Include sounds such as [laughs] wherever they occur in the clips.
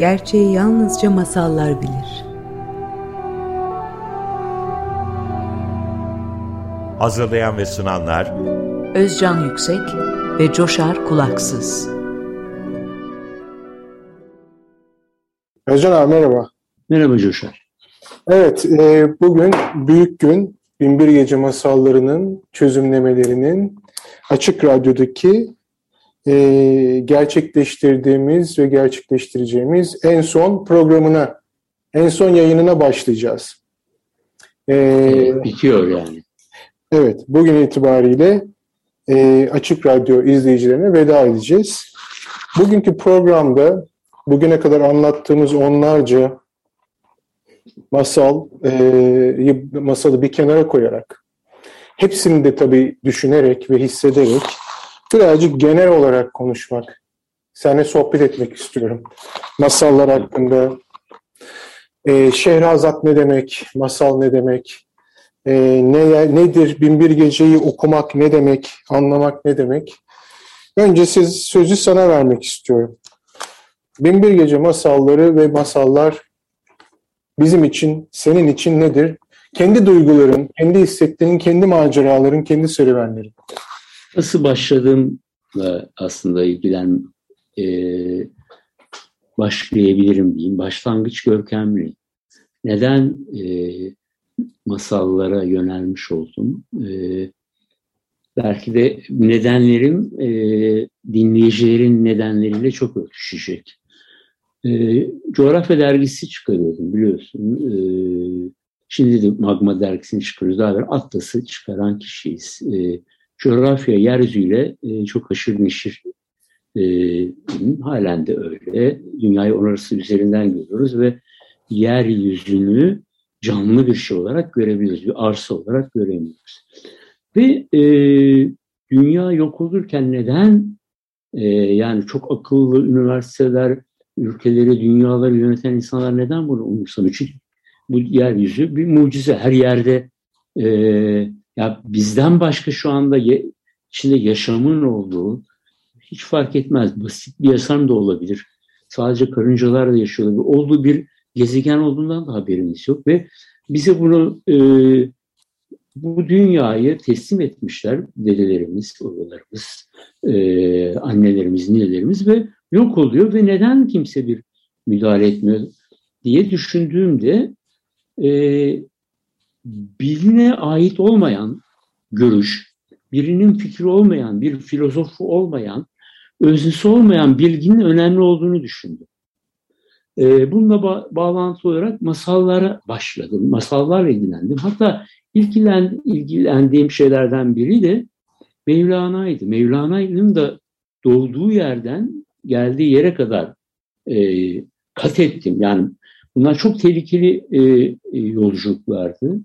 Gerçeği yalnızca masallar bilir. Hazırlayan ve sunanlar Özcan Yüksek ve Coşar Kulaksız. Özcan abi merhaba. Merhaba Coşar. Evet, e, bugün büyük gün Binbir Gece masallarının çözümlemelerinin Açık Radyo'daki e, gerçekleştirdiğimiz ve gerçekleştireceğimiz en son programına, en son yayınına başlayacağız. E, bitiyor yani. Evet, bugün itibariyle e, Açık Radyo izleyicilerine veda edeceğiz. Bugünkü programda bugüne kadar anlattığımız onlarca masal e, masalı bir kenara koyarak hepsini de tabii düşünerek ve hissederek birazcık genel olarak konuşmak, seninle sohbet etmek istiyorum. Masallar hakkında, e, Şehrazat ne demek, masal ne demek, e, ne nedir, Binbir Gece'yi okumak ne demek, anlamak ne demek. Önce siz sözü sana vermek istiyorum. Binbir Gece masalları ve masallar bizim için, senin için nedir? Kendi duyguların, kendi hissettiğin, kendi maceraların, kendi serüvenlerin. Nasıl başladığımla aslında ilgilen e, başlayabilirim diyeyim. Başlangıç görkemli. Neden e, masallara yönelmiş oldum? E, belki de nedenlerim e, dinleyicilerin nedenleriyle çok örtüşecek. E, coğrafya dergisi çıkarıyordum biliyorsun. E, şimdi de Magma dergisini çıkarıyoruz. Daha evvel Atlas'ı çıkaran kişiyiz. E, coğrafya yeryüzüyle e, çok aşırı neşir e, halen de öyle. Dünyayı onarısı üzerinden görüyoruz ve yeryüzünü canlı bir şey olarak görebiliyoruz. Bir arsa olarak göremiyoruz. Ve e, dünya yok olurken neden e, yani çok akıllı üniversiteler, ülkeleri, dünyaları yöneten insanlar neden bunu umursamıyor? Çünkü bu yeryüzü bir mucize. Her yerde e, ya bizden başka şu anda ye, içinde yaşamın olduğu hiç fark etmez. Basit bir yaşam da olabilir. Sadece karıncalar da yaşıyor Olduğu bir gezegen olduğundan da haberimiz yok ve bize bunu e, bu dünyayı teslim etmişler dedelerimiz, babalarımız, e, annelerimiz, ninelerimiz ve yok oluyor ve neden kimse bir müdahale etmiyor diye düşündüğümde e, biline ait olmayan görüş, birinin fikri olmayan, bir filozofu olmayan, öznesi olmayan bilginin önemli olduğunu düşündüm. E, bununla ba- bağlantılı olarak masallara başladım, masallarla ilgilendim. Hatta ilgilen, ilgilendiğim şeylerden biri de Mevlana'ydı. Mevlana'nın da doğduğu yerden geldiği yere kadar e, kat ettim. Yani bunlar çok tehlikeli e, e, yolculuklardı.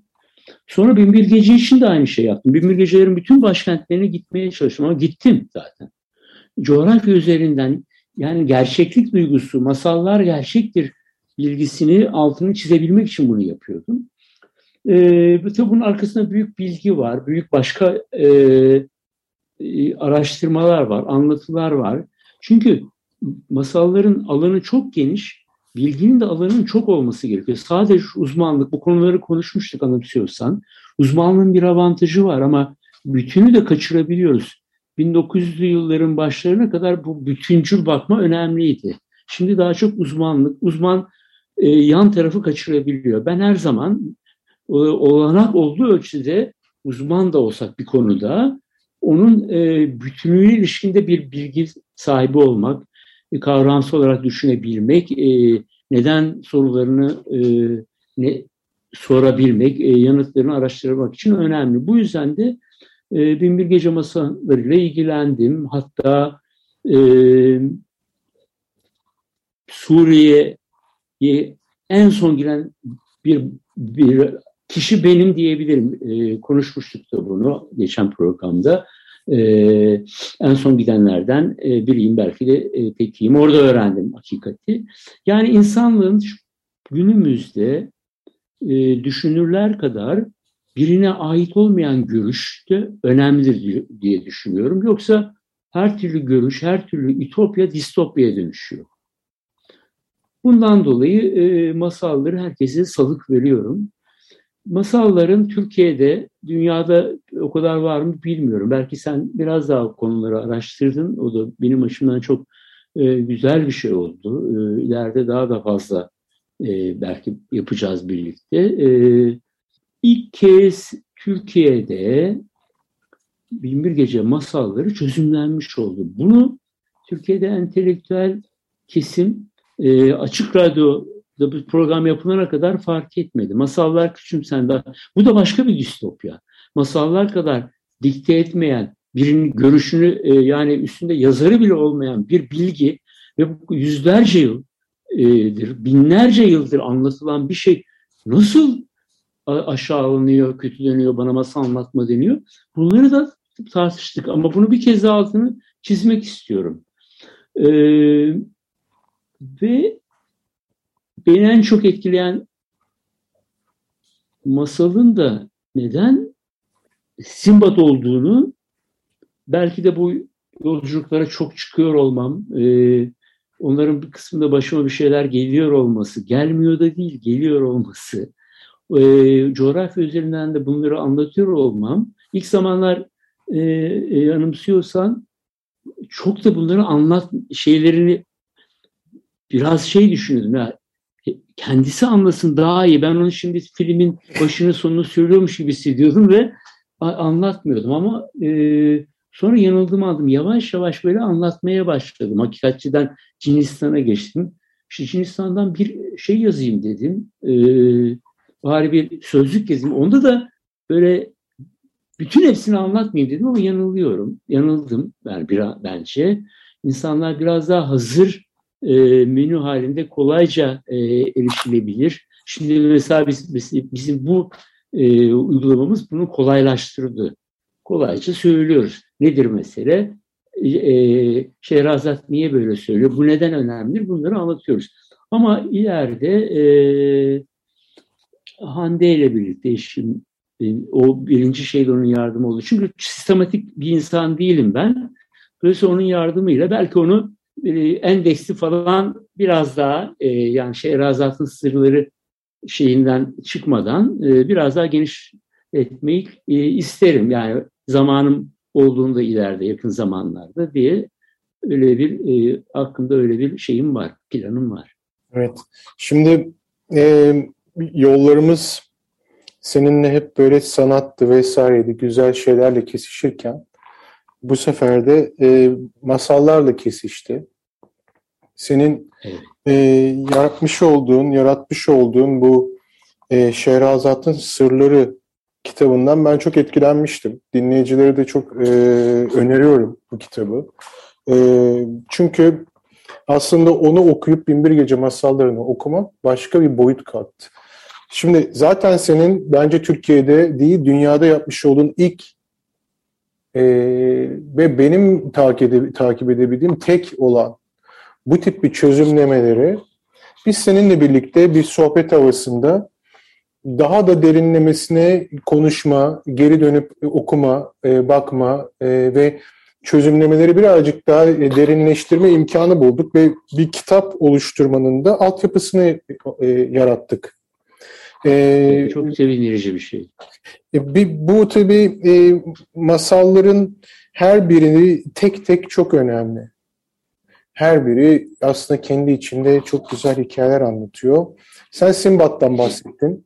Sonra Binbir Gece için de aynı şey yaptım. Binbir Gecelerin bütün başkentlerine gitmeye çalıştım ama gittim zaten. Coğrafya üzerinden yani gerçeklik duygusu, masallar gerçektir bilgisini altını çizebilmek için bunu yapıyordum. Ee, tabii bunun arkasında büyük bilgi var, büyük başka e, araştırmalar var, anlatılar var. Çünkü masalların alanı çok geniş, bilginin de alanının çok olması gerekiyor. Sadece uzmanlık, bu konuları konuşmuştuk anımsıyorsan. Uzmanlığın bir avantajı var ama bütünü de kaçırabiliyoruz. 1900'lü yılların başlarına kadar bu bütüncül bakma önemliydi. Şimdi daha çok uzmanlık, uzman e, yan tarafı kaçırabiliyor. Ben her zaman e, olanak olduğu ölçüde uzman da olsak bir konuda onun e, bütünlüğüne ilişkinde bir bilgi sahibi olmak, e, kavramsal olarak düşünebilmek, e, neden sorularını e, ne, sorabilmek, e, yanıtlarını araştırmak için önemli. Bu yüzden de e, Binbir Gece masalarıyla ilgilendim. Hatta e, Suriye'ye en son giren bir, bir kişi benim diyebilirim. E, konuşmuştuk da bunu geçen programda. E, en son gidenlerden e, biriyim belki de e, tekiyim. Orada öğrendim hakikati. Yani insanlığın günümüzde e, düşünürler kadar birine ait olmayan görüş de önemlidir diye düşünüyorum. Yoksa her türlü görüş, her türlü ütopya distopyaya dönüşüyor. Bundan dolayı e, masalları herkese salık veriyorum. Masalların Türkiye'de, dünyada o kadar var mı bilmiyorum. Belki sen biraz daha konuları araştırdın. O da benim açımdan çok e, güzel bir şey oldu. E, ileride daha da fazla e, belki yapacağız birlikte. E, ilk kez Türkiye'de Binbir Gece masalları çözümlenmiş oldu. Bunu Türkiye'de entelektüel kesim e, açık radyoda bir program yapılana kadar fark etmedi. Masallar küçümsendi. Bu da başka bir distopya. Masallar kadar dikte etmeyen, birinin görüşünü e, yani üstünde yazarı bile olmayan bir bilgi ve bu yüzlerce yıldır, binlerce yıldır anlatılan bir şey nasıl aşağılanıyor, kötüleniyor, bana masal anlatma deniyor. Bunları da tartıştık ama bunu bir kez altını çizmek istiyorum. Ee, ve beni en çok etkileyen masalın da neden Simbat olduğunu belki de bu yolculuklara çok çıkıyor olmam, e, onların bir kısmında başıma bir şeyler geliyor olması, gelmiyor da değil, geliyor olması, e, coğrafya üzerinden de bunları anlatıyor olmam, ilk zamanlar e, e, yanımsıyorsan çok da bunları anlat şeylerini biraz şey düşünüyordum ya kendisi anlasın daha iyi. Ben onu şimdi filmin başını sonunu söylüyormuş gibi hissediyordum ve anlatmıyordum ama e, sonra yanıldığımı aldım. Yavaş yavaş böyle anlatmaya başladım. Hakikatçiden Cinistan'a geçtim. İşte Cinistan'dan bir şey yazayım dedim. E, bari bir sözlük yazayım. Onda da böyle bütün hepsini anlatmayayım dedim ama yanılıyorum. Yanıldım yani biraz, bence. İnsanlar biraz daha hazır e, menü halinde kolayca e, erişilebilir. Şimdi mesela biz, biz, bizim bu e, uygulamamız bunu kolaylaştırdı. Kolayca söylüyoruz. Nedir mesele? E, e, Şehrazat niye böyle söylüyor? Bu neden önemlidir? Bunları anlatıyoruz. Ama ileride e, Hande ile birlikte eşim e, o birinci şeyde onun yardımı oldu. Çünkü sistematik bir insan değilim ben. Dolayısıyla onun yardımıyla belki onu e, endeksli falan biraz daha e, yani Şehrazat'ın sırları şeyinden çıkmadan e, biraz daha geniş etmeyi e, isterim. Yani zamanım olduğunda ileride yakın zamanlarda diye öyle bir e, aklımda öyle bir şeyim var, planım var. Evet. Şimdi e, yollarımız seninle hep böyle sanattı vesaireydi, güzel şeylerle kesişirken bu sefer de e, masallarla kesişti. Senin evet. e, yaratmış olduğun, yaratmış olduğun bu e, Şehrazat'ın Sırları kitabından ben çok etkilenmiştim. Dinleyicilere de çok e, öneriyorum bu kitabı. E, çünkü aslında onu okuyup Binbir Gece masallarını okumak başka bir boyut kattı. Şimdi zaten senin bence Türkiye'de değil dünyada yapmış olduğun ilk e, ve benim takip, ede, takip edebildiğim tek olan bu tip bir çözümlemeleri biz seninle birlikte bir sohbet havasında daha da derinlemesine konuşma, geri dönüp okuma, e, bakma e, ve çözümlemeleri birazcık daha derinleştirme imkanı bulduk ve bir kitap oluşturmanın da altyapısını e, yarattık. Ee, Çok sevindirici bir şey. E, bir, bu tabii e, masalların her birini tek tek çok önemli. Her biri aslında kendi içinde çok güzel hikayeler anlatıyor. Sen Simbat'tan bahsettin.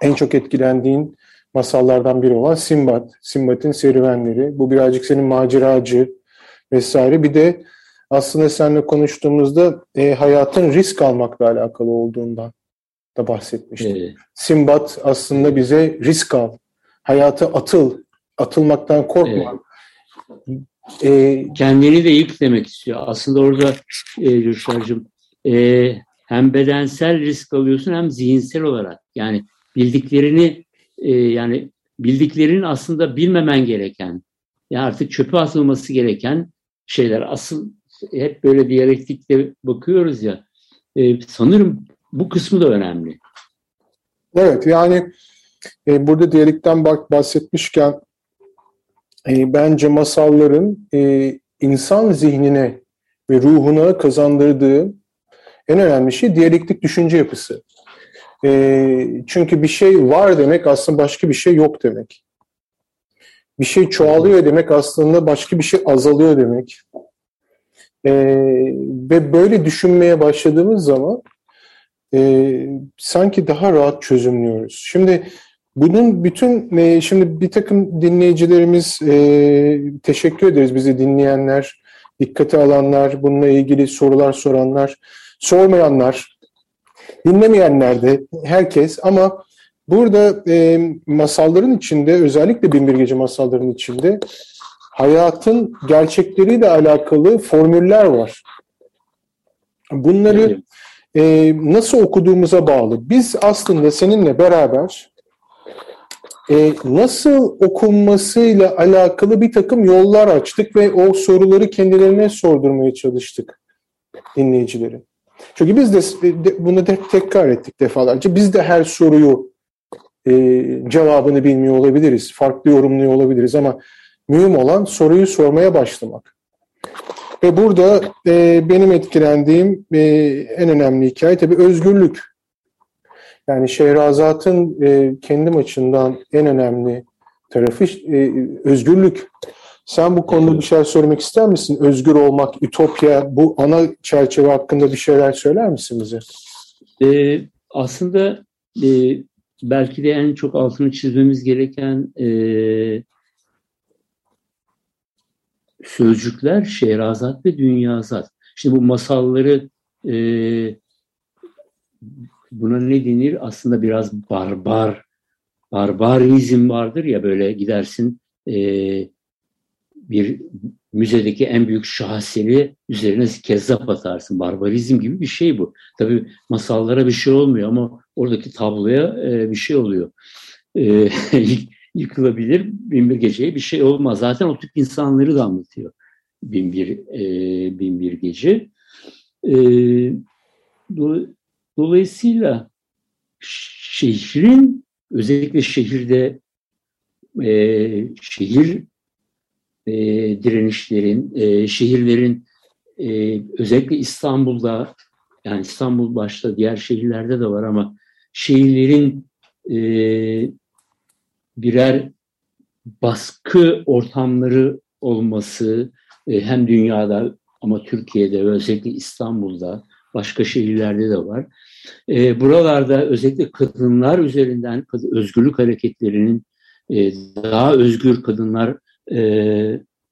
En çok etkilendiğin masallardan biri olan Simbat. Simbat'in serüvenleri. Bu birazcık senin maceracı vesaire. Bir de aslında seninle konuştuğumuzda e, hayatın risk almakla alakalı olduğundan da bahsetmiştim. Evet. Simbat aslında bize risk al, hayata atıl, atılmaktan korkma. Evet. Ee, Kendini de yık demek istiyor. Aslında orada e, Rüşar'cığım e, hem bedensel risk alıyorsun hem zihinsel olarak. Yani bildiklerini e, yani bildiklerinin aslında bilmemen gereken yani artık çöpe atılması gereken şeyler. Asıl hep böyle diyalektikte bakıyoruz ya e, sanırım bu kısmı da önemli. Evet yani e, burada diyelikten bak bahsetmişken e, bence masalların e, insan zihnine ve ruhuna kazandırdığı en önemli şey diyalektik düşünce yapısı. E, çünkü bir şey var demek aslında başka bir şey yok demek. Bir şey çoğalıyor demek aslında başka bir şey azalıyor demek. E, ve böyle düşünmeye başladığımız zaman e, sanki daha rahat çözümlüyoruz. Şimdi bunun bütün, e, şimdi bir takım dinleyicilerimiz e, teşekkür ederiz bizi dinleyenler, dikkate alanlar, bununla ilgili sorular soranlar, sormayanlar, dinlemeyenler de herkes ama burada e, masalların içinde özellikle Binbir Gece masallarının içinde hayatın gerçekleriyle alakalı formüller var. Bunları e, nasıl okuduğumuza bağlı. Biz aslında seninle beraber e, nasıl okunmasıyla alakalı bir takım yollar açtık ve o soruları kendilerine sordurmaya çalıştık dinleyicileri. Çünkü biz de, de bunu de, tekrar ettik defalarca. Biz de her soruyu e, cevabını bilmiyor olabiliriz, farklı yorumluyor olabiliriz ama mühim olan soruyu sormaya başlamak. Ve burada e, benim etkilendiğim e, en önemli hikaye tabii özgürlük. Yani Şehrazat'ın e, kendim açımdan en önemli tarafı e, özgürlük. Sen bu konuda bir şeyler söylemek ister misin? Özgür olmak, ütopya, bu ana çerçeve hakkında bir şeyler söyler misin bize? Ee, aslında e, belki de en çok altını çizmemiz gereken e, sözcükler Şehrazat ve Dünyazat. Şimdi bu masalları e, buna ne denir? Aslında biraz barbar, barbarizm vardır ya böyle gidersin e, bir müzedeki en büyük şaheseri üzerine kezzap atarsın. Barbarizm gibi bir şey bu. Tabii masallara bir şey olmuyor ama oradaki tabloya e, bir şey oluyor. E, [laughs] yıkılabilir. Binbir geceye bir şey olmaz. Zaten o tip insanları da anlatıyor. Binbir, e, binbir gece. E, do, dolayısıyla şehrin özellikle şehirde e, şehir e, direnişlerin, e, şehirlerin e, özellikle İstanbul'da yani İstanbul başta diğer şehirlerde de var ama şehirlerin e, birer baskı ortamları olması e, hem dünyada ama Türkiye'de ve özellikle İstanbul'da başka şehirlerde de var. E, buralarda özellikle kadınlar üzerinden özgürlük hareketlerinin e, daha özgür kadınlar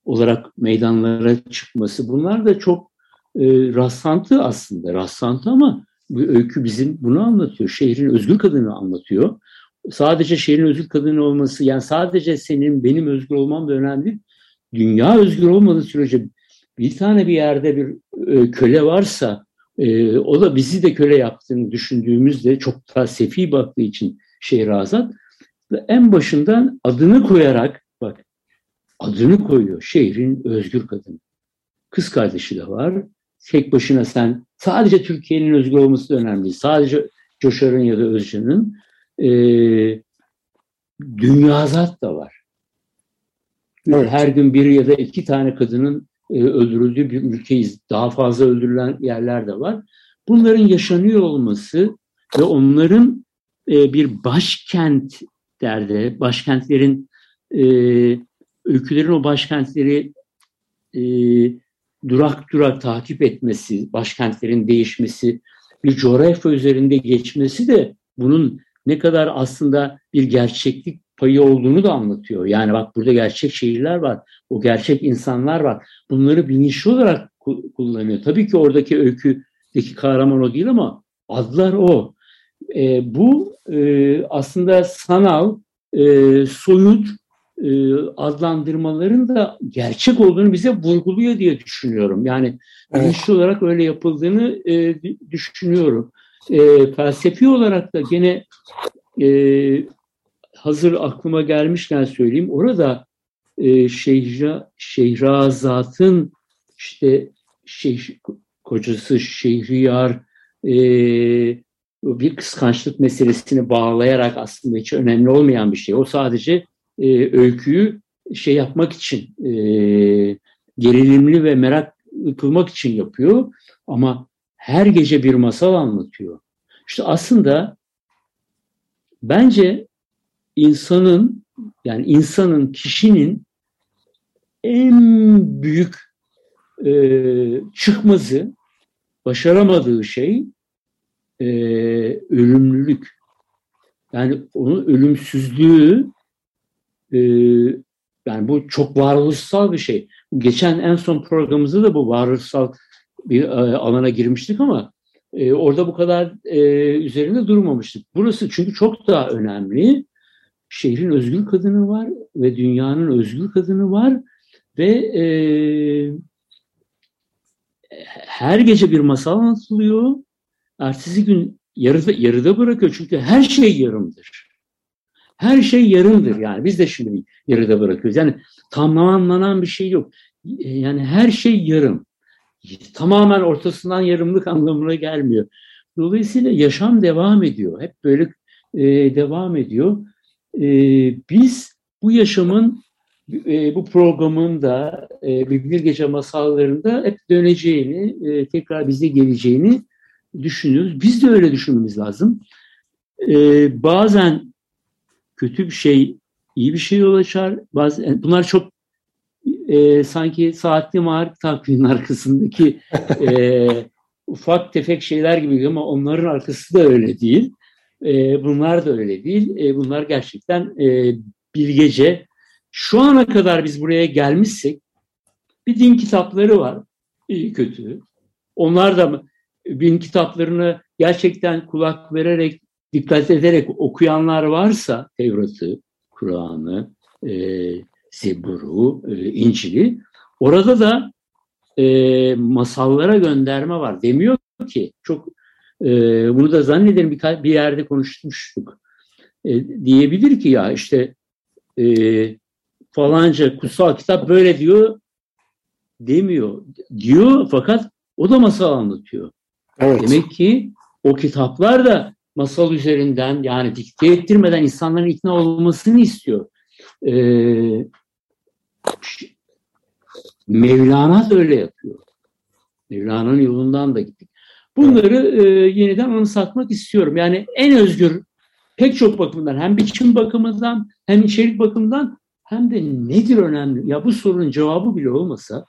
olarak meydanlara çıkması bunlar da çok rastlantı aslında rastlantı ama bu öykü bizim bunu anlatıyor. Şehrin özgür kadını anlatıyor sadece şehrin özgür kadını olması yani sadece senin benim özgür olmam da önemli Dünya özgür olmadığı sürece bir tane bir yerde bir e, köle varsa e, o da bizi de köle yaptığını düşündüğümüzde çok daha sefi baktığı için Şehrazat en başından adını koyarak bak adını koyuyor şehrin özgür kadını. Kız kardeşi de var. Tek başına sen sadece Türkiye'nin özgür olması da önemli. Sadece Coşar'ın ya da Özcan'ın e, dünyazat da var. Evet. Her gün bir ya da iki tane kadının e, öldürüldüğü bir ülkeyiz. Daha fazla öldürülen yerler de var. Bunların yaşanıyor olması ve onların e, bir başkent derdi, başkentlerin e, öykülerin o başkentleri e, durak durak takip etmesi, başkentlerin değişmesi, bir coğrafya üzerinde geçmesi de bunun ne kadar aslında bir gerçeklik payı olduğunu da anlatıyor. Yani bak burada gerçek şehirler var, o gerçek insanlar var. Bunları bilinçli olarak kullanıyor. Tabii ki oradaki öyküdeki kahraman o değil ama adlar o. E, bu e, aslında sanal, e, soyut e, adlandırmaların da gerçek olduğunu bize vurguluyor diye düşünüyorum. Yani evet. bilinçli olarak öyle yapıldığını e, düşünüyorum. E, felsefi olarak da gene e, hazır aklıma gelmişken söyleyeyim. Orada e, Şehra, Şehrazat'ın işte şeyh, kocası Şehriyar e, bir kıskançlık meselesini bağlayarak aslında hiç önemli olmayan bir şey. O sadece e, öyküyü şey yapmak için e, gerilimli ve merak kılmak için yapıyor. Ama her gece bir masal anlatıyor. İşte aslında bence insanın yani insanın kişinin en büyük e, çıkmazı başaramadığı şey e, ölümlülük. Yani onun ölümsüzlüğü e, yani bu çok varoluşsal bir şey. Geçen en son programımızda da bu varoluşsal bir e, alana girmiştik ama e, orada bu kadar e, üzerinde durmamıştık. Burası çünkü çok daha önemli. Şehrin özgür kadını var ve dünyanın özgür kadını var ve e, her gece bir masal anlatılıyor. Ertesi gün yarıda, yarıda bırakıyor çünkü her şey yarımdır. Her şey yarımdır yani biz de şimdi yarıda bırakıyoruz. Yani tamamlanan bir şey yok. Yani her şey yarım. Tamamen ortasından yarımlık anlamına gelmiyor. Dolayısıyla yaşam devam ediyor. Hep böyle e, devam ediyor. E, biz bu yaşamın e, bu programın da e, bir gece masallarında hep döneceğini, e, tekrar bize geleceğini düşünüyoruz. Biz de öyle düşünmemiz lazım. E, bazen kötü bir şey iyi bir şey yol açar. Bazen, bunlar çok e, sanki saatli mark takvimin arkasındaki [laughs] e, ufak tefek şeyler gibi ama onların arkası da öyle değil. E, bunlar da öyle değil. E, bunlar gerçekten e, bilgece. Şu ana kadar biz buraya gelmişsek bir din kitapları var. iyi kötü. Onlar da din kitaplarını gerçekten kulak vererek, dikkat ederek okuyanlar varsa Tevrat'ı, Kur'an'ı, e, Zebur'u, e, İncil'i orada da e, masallara gönderme var. Demiyor ki çok e, bunu da zannederim bir, bir yerde konuşmuştuk. E, diyebilir ki ya işte e, falanca kutsal kitap böyle diyor demiyor. Diyor fakat o da masal anlatıyor. Evet. Demek ki o kitaplar da masal üzerinden yani dikte ettirmeden insanların ikna olmasını istiyor. Ee, Mevlana da öyle yapıyor. Mevlana'nın yolundan da gittik. Bunları e, yeniden anımsatmak istiyorum. Yani en özgür pek çok bakımdan hem biçim bakımından hem içerik bakımından hem de nedir önemli? Ya bu sorunun cevabı bile olmasa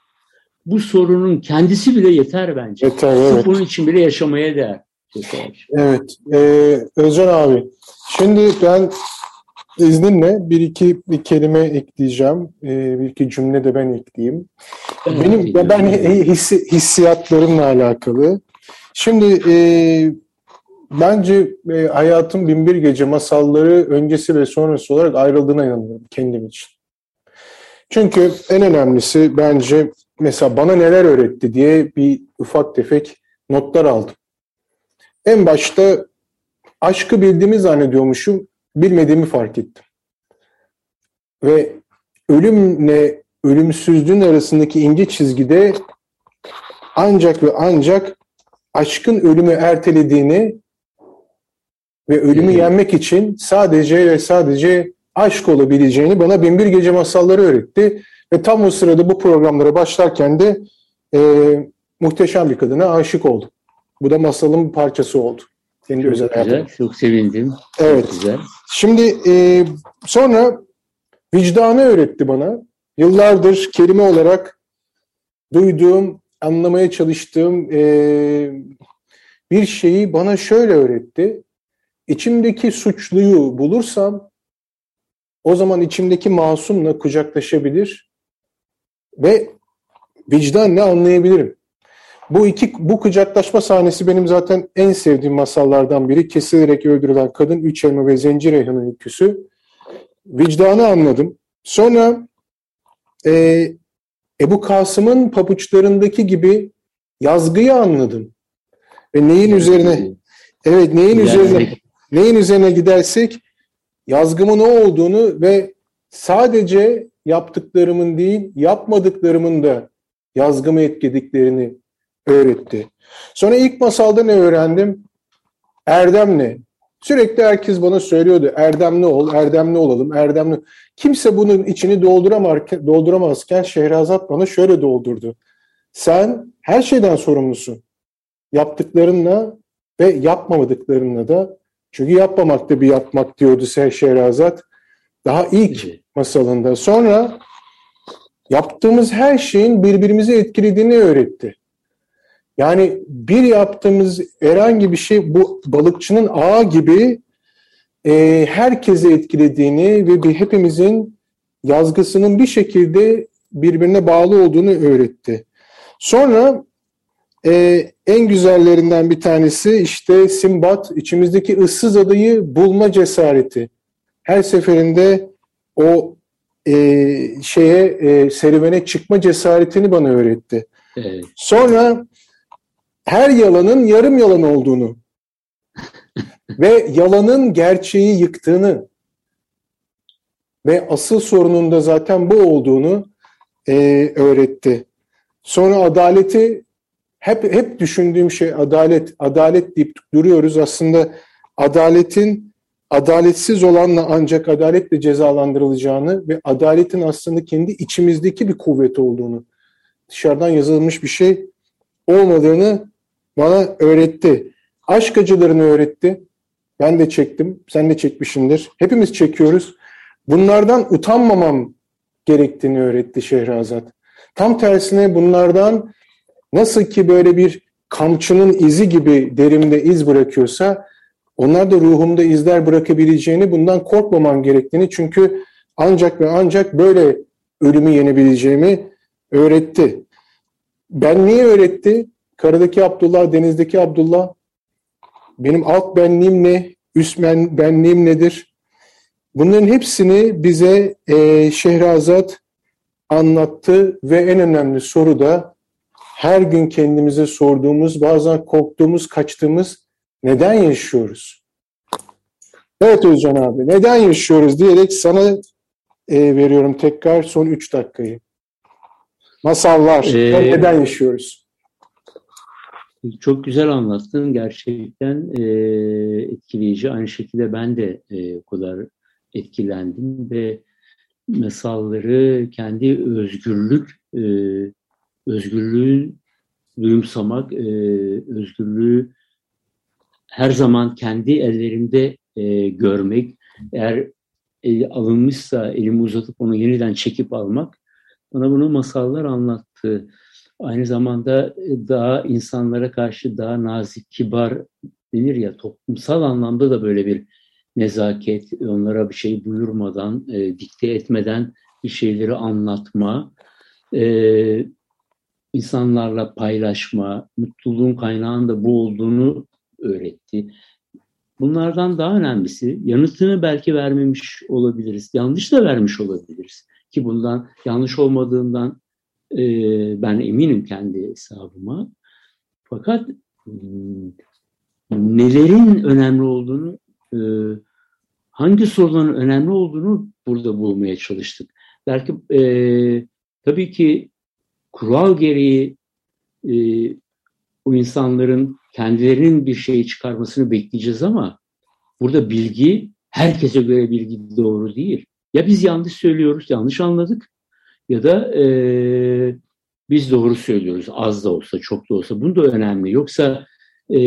bu sorunun kendisi bile yeter bence. Yeter, evet. Bunun için bile yaşamaya değer. Evet. Ee, Özcan abi, şimdi ben izninle bir iki bir kelime ekleyeceğim. Ee, bir iki cümle de ben ekleyeyim. Benim ya ben hissi, hissiyatlarımla alakalı. Şimdi e, bence e, hayatım binbir gece masalları öncesi ve sonrası olarak ayrıldığına inanıyorum kendim için. Çünkü en önemlisi bence mesela bana neler öğretti diye bir ufak tefek notlar aldım. En başta aşkı bildiğimi zannediyormuşum, bilmediğimi fark ettim. Ve ölümle ölümsüzlüğün arasındaki ince çizgide ancak ve ancak aşkın ölümü ertelediğini ve ölümü yenmek için sadece ve sadece aşk olabileceğini bana Binbir Gece Masalları öğretti. Ve tam o sırada bu programlara başlarken de e, muhteşem bir kadına aşık oldum. Bu da masalın bir parçası oldu. Kendi çok özel güzel, hayatım. çok sevindim. Evet. Çok güzel. Şimdi e, sonra vicdanı öğretti bana. Yıllardır kelime olarak duyduğum, anlamaya çalıştığım e, bir şeyi bana şöyle öğretti. İçimdeki suçluyu bulursam o zaman içimdeki masumla kucaklaşabilir ve vicdanla anlayabilirim. Bu iki bu kucaklaşma sahnesi benim zaten en sevdiğim masallardan biri. Kesilerek öldürülen kadın, üç elma ve zencir reyhanın öyküsü. Vicdanı anladım. Sonra e, Ebu Kasım'ın pabuçlarındaki gibi yazgıyı anladım. Ve neyin üzerine evet neyin üzerine neyin üzerine gidersek yazgımın o olduğunu ve sadece yaptıklarımın değil, yapmadıklarımın da yazgımı etkilediklerini öğretti. Sonra ilk masalda ne öğrendim? Erdemli. Sürekli herkes bana söylüyordu erdemli ol, erdemli olalım, erdemli. Kimse bunun içini dolduramazken, Şehrazat bana şöyle doldurdu. Sen her şeyden sorumlusun. yaptıklarınla ve yapmamadıklarınla da çünkü yapmamak da bir yapmak diyordu Şehrazat. Daha ilk masalında. Sonra yaptığımız her şeyin birbirimizi etkilediğini öğretti. Yani bir yaptığımız herhangi bir şey bu balıkçının ağı gibi e, herkese etkilediğini ve bir hepimizin yazgısının bir şekilde birbirine bağlı olduğunu öğretti. Sonra e, en güzellerinden bir tanesi işte Simbat, içimizdeki ıssız adayı bulma cesareti. Her seferinde o e, şeye e, serüvene çıkma cesaretini bana öğretti. Evet. Sonra her yalanın yarım yalan olduğunu ve yalanın gerçeği yıktığını ve asıl sorunun da zaten bu olduğunu e, öğretti. Sonra adaleti hep hep düşündüğüm şey adalet, adalet deyip duruyoruz. Aslında adaletin adaletsiz olanla ancak adaletle cezalandırılacağını ve adaletin aslında kendi içimizdeki bir kuvvet olduğunu, dışarıdan yazılmış bir şey olmadığını bana öğretti. Aşk acılarını öğretti. Ben de çektim, sen de çekmişsindir. Hepimiz çekiyoruz. Bunlardan utanmamam gerektiğini öğretti Şehrazat. Tam tersine bunlardan nasıl ki böyle bir kamçının izi gibi derimde iz bırakıyorsa onlar da ruhumda izler bırakabileceğini, bundan korkmamam gerektiğini çünkü ancak ve ancak böyle ölümü yenebileceğimi öğretti. Ben niye öğretti? Karadaki Abdullah, denizdeki Abdullah. Benim alt benliğim ne? Üst ben, benliğim nedir? Bunların hepsini bize e, Şehrazat anlattı ve en önemli soru da her gün kendimize sorduğumuz, bazen korktuğumuz, kaçtığımız neden yaşıyoruz? Evet Özcan abi, neden yaşıyoruz diyerek sana e, veriyorum tekrar son 3 dakikayı. Masallar, ee, neden yaşıyoruz? Çok güzel anlattın. Gerçekten e, etkileyici. Aynı şekilde ben de e, o kadar etkilendim ve masalları kendi özgürlük, e, özgürlüğü duyumsamak, e, özgürlüğü her zaman kendi ellerimde e, görmek, eğer el alınmışsa elimi uzatıp onu yeniden çekip almak, bana bunu masallar anlattı. Aynı zamanda daha insanlara karşı daha nazik, kibar denir ya toplumsal anlamda da böyle bir nezaket, onlara bir şey buyurmadan, e, dikte etmeden bir şeyleri anlatma, e, insanlarla paylaşma, mutluluğun kaynağının da bu olduğunu öğretti. Bunlardan daha önemlisi yanıtını belki vermemiş olabiliriz, yanlış da vermiş olabiliriz. Ki bundan yanlış olmadığından e, ben eminim kendi hesabıma. Fakat hmm, nelerin önemli olduğunu e, hangi soruların önemli olduğunu burada bulmaya çalıştık. Belki e, tabii ki kural gereği e, o insanların kendilerinin bir şeyi çıkarmasını bekleyeceğiz ama burada bilgi herkese göre bilgi doğru değil. Ya biz yanlış söylüyoruz, yanlış anladık ya da e, biz doğru söylüyoruz az da olsa çok da olsa. Bu da önemli. Yoksa e,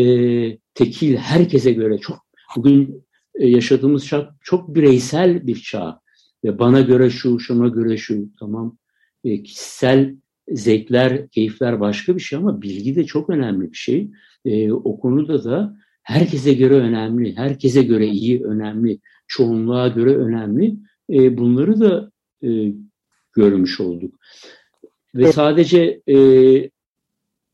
tekil herkese göre çok bugün e, yaşadığımız çağ çok bireysel bir çağ. Ve bana göre şu, şuna göre şu tamam. E, kişisel zevkler, keyifler başka bir şey ama bilgi de çok önemli bir şey. E, o konuda da herkese göre önemli, herkese göre iyi, önemli, çoğunluğa göre önemli. E, bunları da e, görmüş olduk. Ve sadece e,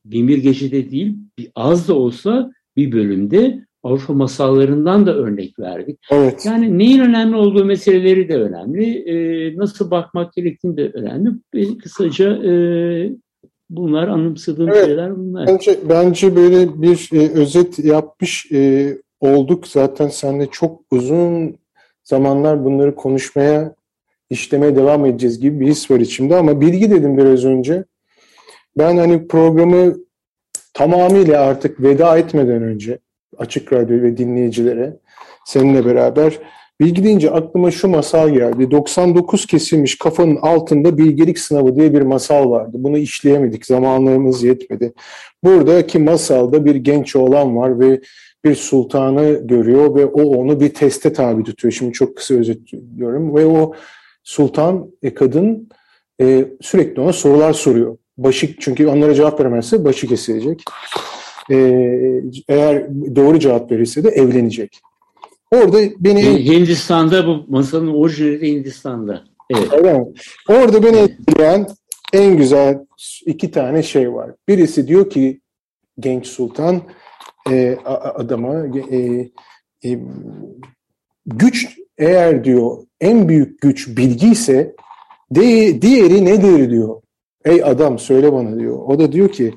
Binbir Gece'de değil, bir az da olsa bir bölümde Avrupa masallarından da örnek verdik. Evet. Yani neyin önemli olduğu meseleleri de önemli. E, nasıl bakmak gerektiğini de önemli. E, kısaca e, bunlar anımsadığım evet. şeyler bunlar. Bence, bence böyle bir e, özet yapmış e, olduk. Zaten seninle çok uzun zamanlar bunları konuşmaya, işlemeye devam edeceğiz gibi bir his var içimde. Ama bilgi dedim biraz önce. Ben hani programı tamamıyla artık veda etmeden önce Açık Radyo ve dinleyicilere seninle beraber Bilgi deyince aklıma şu masal geldi. 99 kesilmiş kafanın altında bilgelik sınavı diye bir masal vardı. Bunu işleyemedik, zamanlarımız yetmedi. Buradaki masalda bir genç oğlan var ve bir sultanı görüyor ve o onu bir teste tabi tutuyor. Şimdi çok kısa özetliyorum. Ve o sultan, e, kadın e, sürekli ona sorular soruyor. Başı, çünkü onlara cevap veremezse başı kesilecek. E, eğer doğru cevap verirse de evlenecek. Orada beni... Hindistan'da bu masanın orijinali de Hindistan'da. Evet. Öyle? Orada beni etkileyen en güzel iki tane şey var. Birisi diyor ki genç sultan e, adama e, e, güç eğer diyor en büyük güç bilgi ise de, diğeri nedir diyor. Ey adam söyle bana diyor. O da diyor ki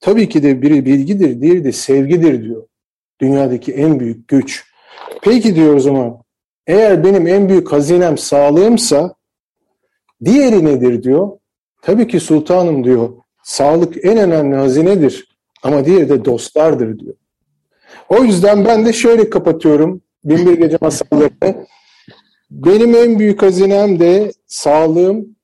tabii ki de biri bilgidir, diğeri de sevgidir diyor. Dünyadaki en büyük güç. Peki diyor o zaman eğer benim en büyük hazinem sağlığımsa diğeri nedir diyor. Tabii ki sultanım diyor. Sağlık en önemli hazinedir ama diğeri de dostlardır diyor. O yüzden ben de şöyle kapatıyorum Binbir Gece masallarını. Benim en büyük hazinem de sağlığım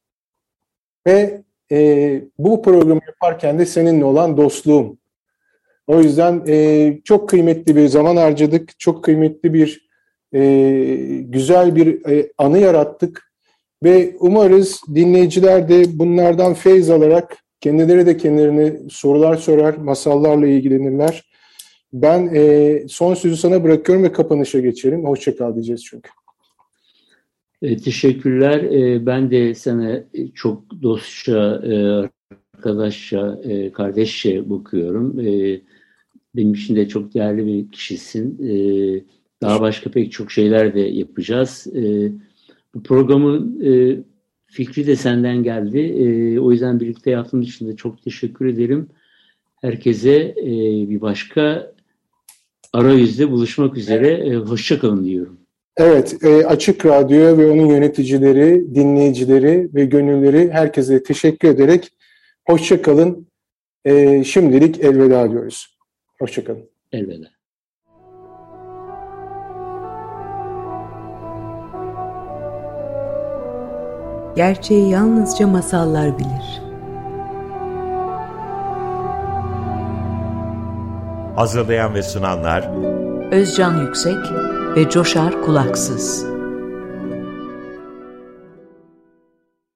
ve e, bu programı yaparken de seninle olan dostluğum. O yüzden e, çok kıymetli bir zaman harcadık. Çok kıymetli bir e, güzel bir e, anı yarattık. Ve umarız dinleyiciler de bunlardan feyz alarak kendileri de kendilerine sorular sorar, masallarla ilgilenirler. Ben e, son sözü sana bırakıyorum ve kapanışa geçelim. Hoşçakal diyeceğiz çünkü. E, teşekkürler. E, ben de sana çok dostça, e, arkadaşça, e, kardeşçe bakıyorum. E, benim için de çok değerli bir kişisin. E, daha başka pek çok şeyler de yapacağız. E, bu programın e, fikri de senden geldi. E, o yüzden birlikte yaptığım için de çok teşekkür ederim. Herkese e, bir başka arayüzde buluşmak üzere. E, Hoşçakalın diyorum. Evet, e, Açık Radyo ve onun yöneticileri, dinleyicileri ve gönülleri herkese teşekkür ederek hoşçakalın. E, şimdilik elveda diyoruz. Hoşçakalın. Elveda. Gerçeği yalnızca masallar bilir. Hazırlayan ve sunanlar Özcan Yüksek ve Coşar Kulaksız.